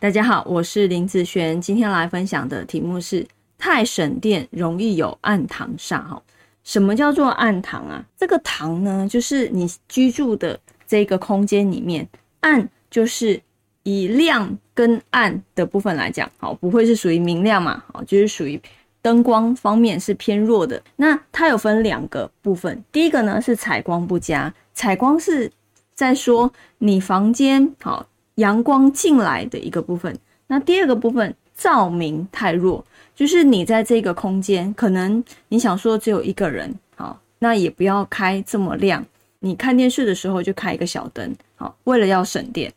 大家好，我是林子璇，今天来分享的题目是太省电容易有暗堂煞哈。什么叫做暗堂啊？这个堂呢，就是你居住的这个空间里面，暗就是以亮跟暗的部分来讲，好，不会是属于明亮嘛？好，就是属于灯光方面是偏弱的。那它有分两个部分，第一个呢是采光不佳，采光是在说你房间好。阳光进来的一个部分，那第二个部分照明太弱，就是你在这个空间，可能你想说只有一个人，好，那也不要开这么亮。你看电视的时候就开一个小灯，好，为了要省电。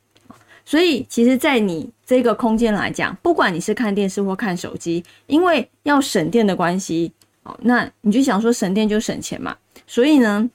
所以其实，在你这个空间来讲，不管你是看电视或看手机，因为要省电的关系，好，那你就想说省电就省钱嘛。所以呢，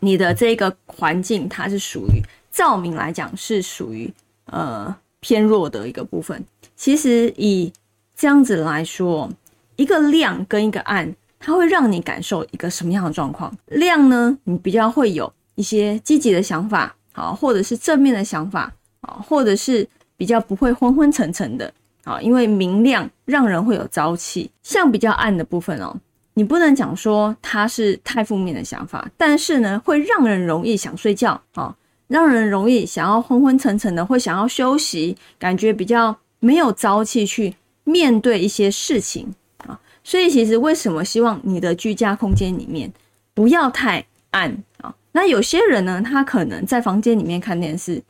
你的这个环境它是属于照明来讲是属于。呃，偏弱的一个部分。其实以这样子来说，一个亮跟一个暗，它会让你感受一个什么样的状况？亮呢，你比较会有一些积极的想法，好，或者是正面的想法，啊，或者是比较不会昏昏沉沉的，啊，因为明亮让人会有朝气。像比较暗的部分哦，你不能讲说它是太负面的想法，但是呢，会让人容易想睡觉，啊。让人容易想要昏昏沉沉的，会想要休息，感觉比较没有朝气去面对一些事情啊。所以其实为什么希望你的居家空间里面不要太暗啊？那有些人呢，他可能在房间里面看电视，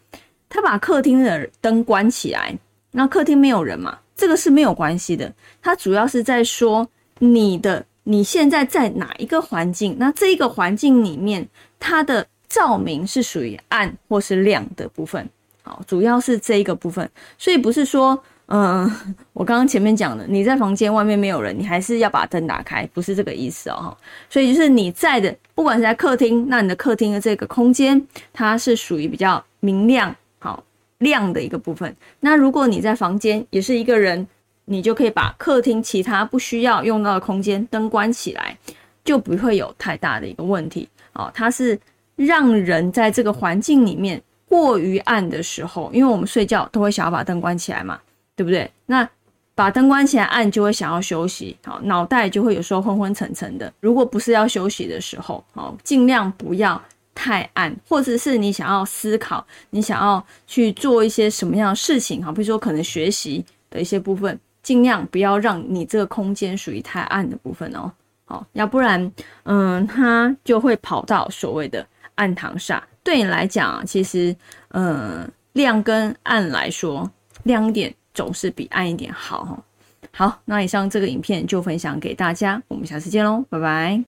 他把客厅的灯关起来，那客厅没有人嘛，这个是没有关系的。他主要是在说你的你现在在哪一个环境，那这一个环境里面它的。照明是属于暗或是亮的部分，好，主要是这一个部分，所以不是说，嗯，我刚刚前面讲的，你在房间外面没有人，你还是要把灯打开，不是这个意思哦，所以就是你在的，不管是在客厅，那你的客厅的这个空间，它是属于比较明亮、好亮的一个部分。那如果你在房间也是一个人，你就可以把客厅其他不需要用到的空间灯关起来，就不会有太大的一个问题，哦，它是。让人在这个环境里面过于暗的时候，因为我们睡觉都会想要把灯关起来嘛，对不对？那把灯关起来暗就会想要休息，好，脑袋就会有时候昏昏沉沉的。如果不是要休息的时候，好，尽量不要太暗，或者是你想要思考，你想要去做一些什么样的事情，好，比如说可能学习的一些部分，尽量不要让你这个空间属于太暗的部分哦，好，要不然，嗯，它就会跑到所谓的。暗堂煞对你来讲，其实，呃，亮跟暗来说，亮一点总是比暗一点好哈。好，那以上这个影片就分享给大家，我们下次见喽，拜拜。